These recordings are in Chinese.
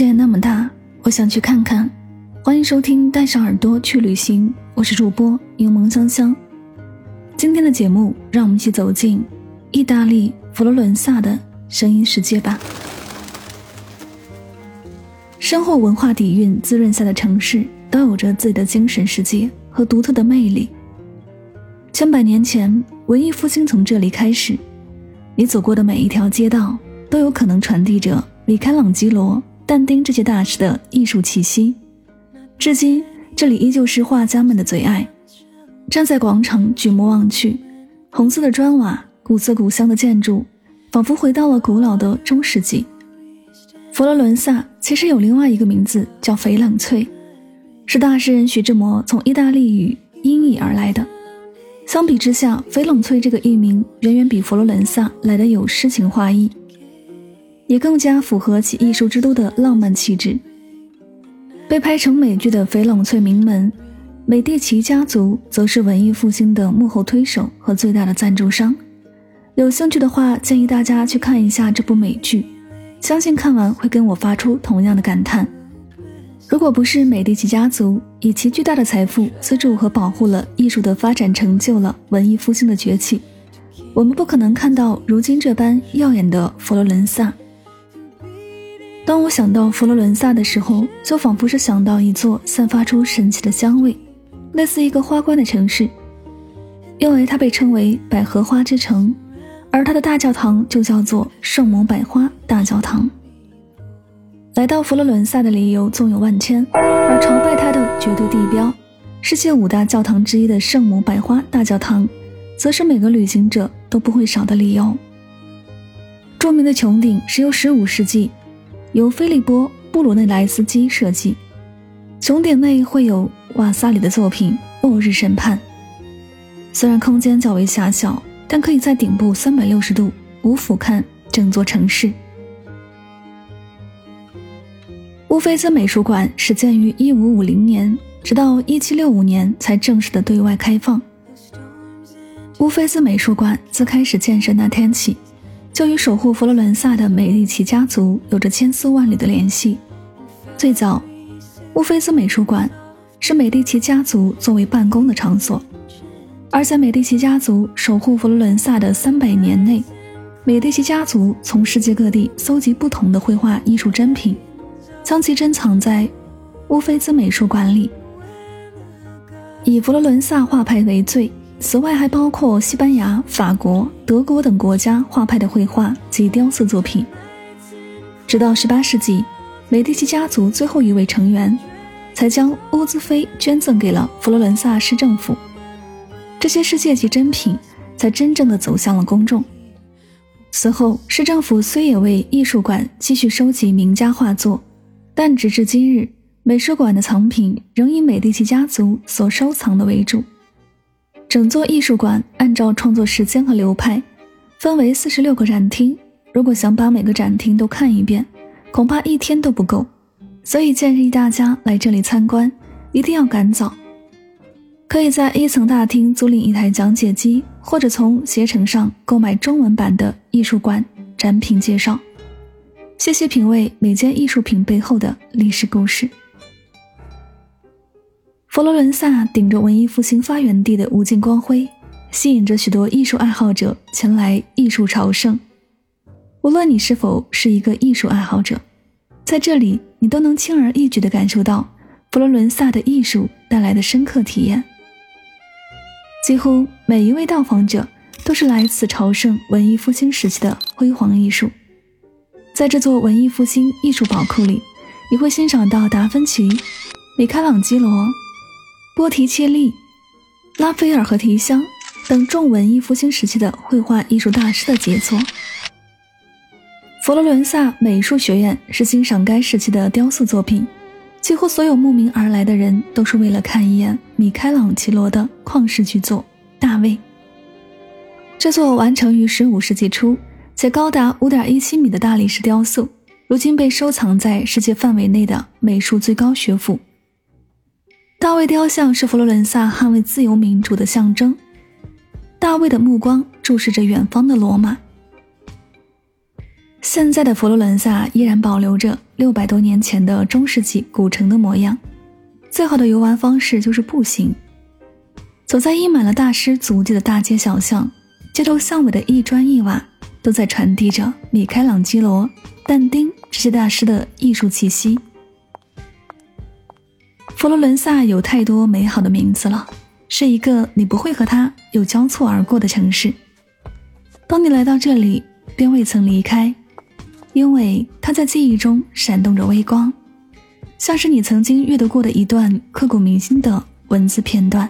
界那么大，我想去看看。欢迎收听《带上耳朵去旅行》，我是主播柠檬香香。今天的节目，让我们一起走进意大利佛罗伦萨的声音世界吧。深厚文化底蕴滋润下的城市，都有着自己的精神世界和独特的魅力。千百年前，文艺复兴从这里开始，你走过的每一条街道，都有可能传递着米开朗基罗。但丁这些大师的艺术气息，至今这里依旧是画家们的最爱。站在广场举目望去，红色的砖瓦、古色古香的建筑，仿佛回到了古老的中世纪。佛罗伦萨其实有另外一个名字，叫翡冷翠，是大诗人徐志摩从意大利语音译而来的。相比之下，翡冷翠这个艺名远远比佛罗伦萨来的有诗情画意。也更加符合其艺术之都的浪漫气质。被拍成美剧的翡冷翠名门美第奇家族，则是文艺复兴的幕后推手和最大的赞助商。有兴趣的话，建议大家去看一下这部美剧，相信看完会跟我发出同样的感叹。如果不是美第奇家族以其巨大的财富资助和保护了艺术的发展，成就了文艺复兴的崛起，我们不可能看到如今这般耀眼的佛罗伦萨。当我想到佛罗伦萨的时候，就仿佛是想到一座散发出神奇的香味，类似一个花冠的城市，因为它被称为百合花之城，而它的大教堂就叫做圣母百花大教堂。来到佛罗伦萨的理由纵有万千，而朝拜它的绝对地标，世界五大教堂之一的圣母百花大教堂，则是每个旅行者都不会少的理由。著名的穹顶是由15世纪。由菲利波·布鲁内莱斯基设计，穹顶内会有瓦萨里的作品《末日审判》。虽然空间较为狭小，但可以在顶部三百六十度无俯瞰整座城市。乌菲兹美术馆始建于一五五零年，直到一七六五年才正式的对外开放。乌菲兹美术馆自开始建设那天起。就与守护佛罗伦萨的美第奇家族有着千丝万缕的联系。最早，乌菲兹美术馆是美第奇家族作为办公的场所，而在美第奇家族守护佛罗伦萨的三百年内，美第奇家族从世界各地搜集不同的绘画艺术珍品，将其珍藏在乌菲兹美术馆里，以佛罗伦萨画派为最。此外，还包括西班牙、法国、德国等国家画派的绘画及雕塑作品。直到18世纪，美第奇家族最后一位成员才将乌兹菲捐赠给了佛罗伦萨市政府。这些世界级珍品才真正的走向了公众。此后，市政府虽也为艺术馆继续收集名家画作，但直至今日，美术馆的藏品仍以美第奇家族所收藏的为主。整座艺术馆按照创作时间和流派，分为四十六个展厅。如果想把每个展厅都看一遍，恐怕一天都不够。所以建议大家来这里参观，一定要赶早。可以在一层大厅租赁一台讲解机，或者从携程上购买中文版的艺术馆展品介绍，细细品味每件艺术品背后的历史故事。佛罗伦萨顶着文艺复兴发源地的无尽光辉，吸引着许多艺术爱好者前来艺术朝圣。无论你是否是一个艺术爱好者，在这里你都能轻而易举地感受到佛罗伦萨的艺术带来的深刻体验。几乎每一位到访者都是来此朝圣文艺复兴时期的辉煌艺术。在这座文艺复兴艺术宝库里，你会欣赏到达芬奇、米开朗基罗、波提切利、拉斐尔和提香等众文艺复兴时期的绘画艺术大师的杰作。佛罗伦萨美术学院是欣赏该时期的雕塑作品，几乎所有慕名而来的人都是为了看一眼米开朗基罗的旷世巨作《大卫》。这座完成于15世纪初且高达5.17米的大理石雕塑。如今被收藏在世界范围内的美术最高学府。大卫雕像是佛罗伦萨捍卫自由民主的象征。大卫的目光注视着远方的罗马。现在的佛罗伦萨依然保留着六百多年前的中世纪古城的模样。最好的游玩方式就是步行，走在印满了大师足迹的大街小巷，街头巷尾的一砖一瓦都在传递着米开朗基罗、但丁。这些大师的艺术气息。佛罗伦萨有太多美好的名字了，是一个你不会和它有交错而过的城市。当你来到这里，便未曾离开，因为它在记忆中闪动着微光，像是你曾经阅读过的一段刻骨铭心的文字片段，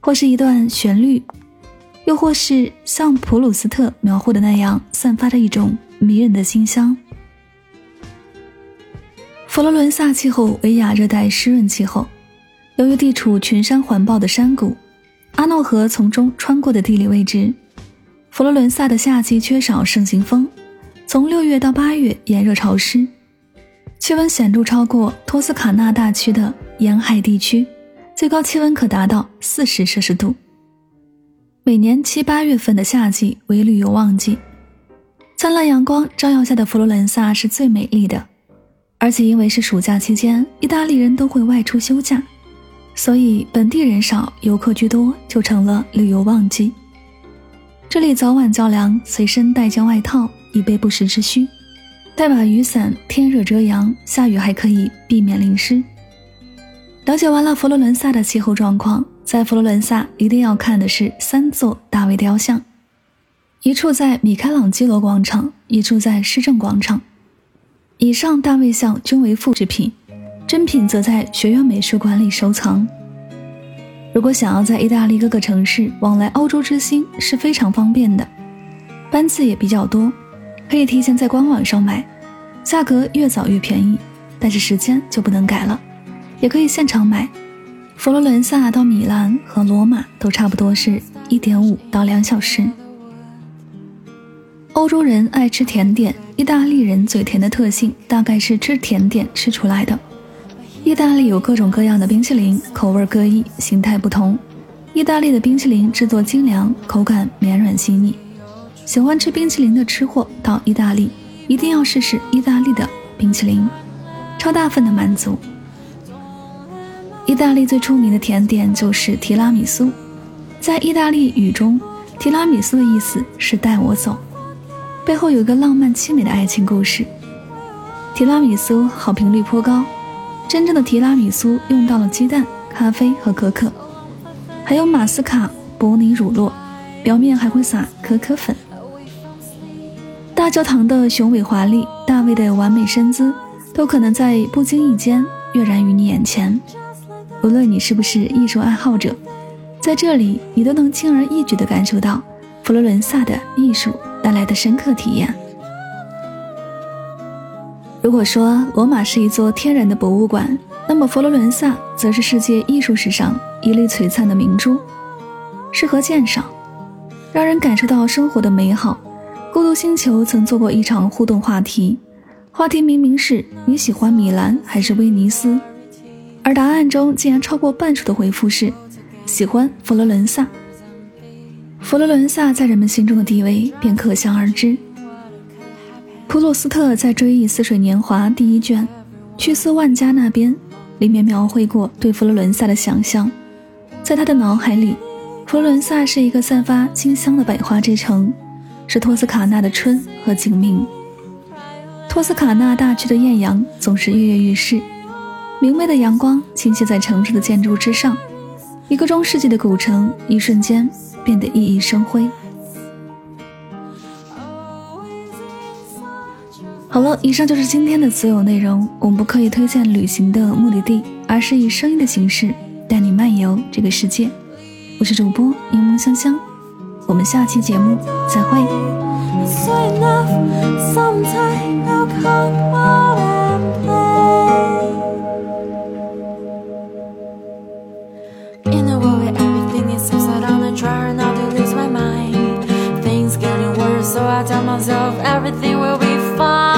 或是一段旋律，又或是像普鲁斯特描绘的那样，散发着一种迷人的馨香。佛罗伦萨气候为亚热带湿润气候，由于地处群山环抱的山谷，阿诺河从中穿过的地理位置，佛罗伦萨的夏季缺少盛行风，从六月到八月炎热潮湿，气温显著超过托斯卡纳大区的沿海地区，最高气温可达到四十摄氏度。每年七八月份的夏季为旅游旺季，灿烂阳光照耀下的佛罗伦萨是最美丽的。而且因为是暑假期间，意大利人都会外出休假，所以本地人少，游客居多，就成了旅游旺季。这里早晚较凉，随身带件外套，以备不时之需；带把雨伞，天热遮阳，下雨还可以避免淋湿。了解完了佛罗伦萨的气候状况，在佛罗伦萨一定要看的是三座大卫雕像，一处在米开朗基罗广场，一处在市政广场。以上大卫像均为复制品，真品则在学院美术馆里收藏。如果想要在意大利各个城市往来欧洲之星是非常方便的，班次也比较多，可以提前在官网上买，价格越早越便宜，但是时间就不能改了。也可以现场买。佛罗伦萨到米兰和罗马都差不多是一点五到两小时。欧洲人爱吃甜点，意大利人嘴甜的特性大概是吃甜点吃出来的。意大利有各种各样的冰淇淋，口味各异，形态不同。意大利的冰淇淋制作精良，口感绵软细腻。喜欢吃冰淇淋的吃货到意大利一定要试试意大利的冰淇淋，超大份的满足。意大利最出名的甜点就是提拉米苏，在意大利语中，提拉米苏的意思是带我走。背后有一个浪漫凄美的爱情故事。提拉米苏好评率颇高，真正的提拉米苏用到了鸡蛋、咖啡和可可，还有马斯卡伯尼乳酪，表面还会撒可可粉。大教堂的雄伟华丽，大卫的完美身姿，都可能在不经意间跃然于你眼前。无论你是不是艺术爱好者，在这里你都能轻而易举地感受到佛罗伦萨的艺术。带来的深刻体验。如果说罗马是一座天然的博物馆，那么佛罗伦萨则是世界艺术史上一粒璀璨的明珠，适合鉴赏，让人感受到生活的美好。孤独星球曾做过一场互动话题，话题明明是你喜欢米兰还是威尼斯，而答案中竟然超过半数的回复是喜欢佛罗伦萨。佛罗伦萨在人们心中的地位便可想而知。普鲁斯特在《追忆似水年华》第一卷《去斯万家》那边，里面描绘过对佛罗伦萨的想象。在他的脑海里，佛罗伦萨是一个散发清香的百花之城，是托斯卡纳的春和景明。托斯卡纳大区的艳阳总是跃跃欲试，明媚的阳光倾泻在城市的建筑之上，一个中世纪的古城，一瞬间。变得熠熠生辉。好了，以上就是今天的所有内容。我们不刻意推荐旅行的目的地，而是以声音的形式带你漫游这个世界。我是主播柠檬香香，我们下期节目再会。sounds of everything will be fine.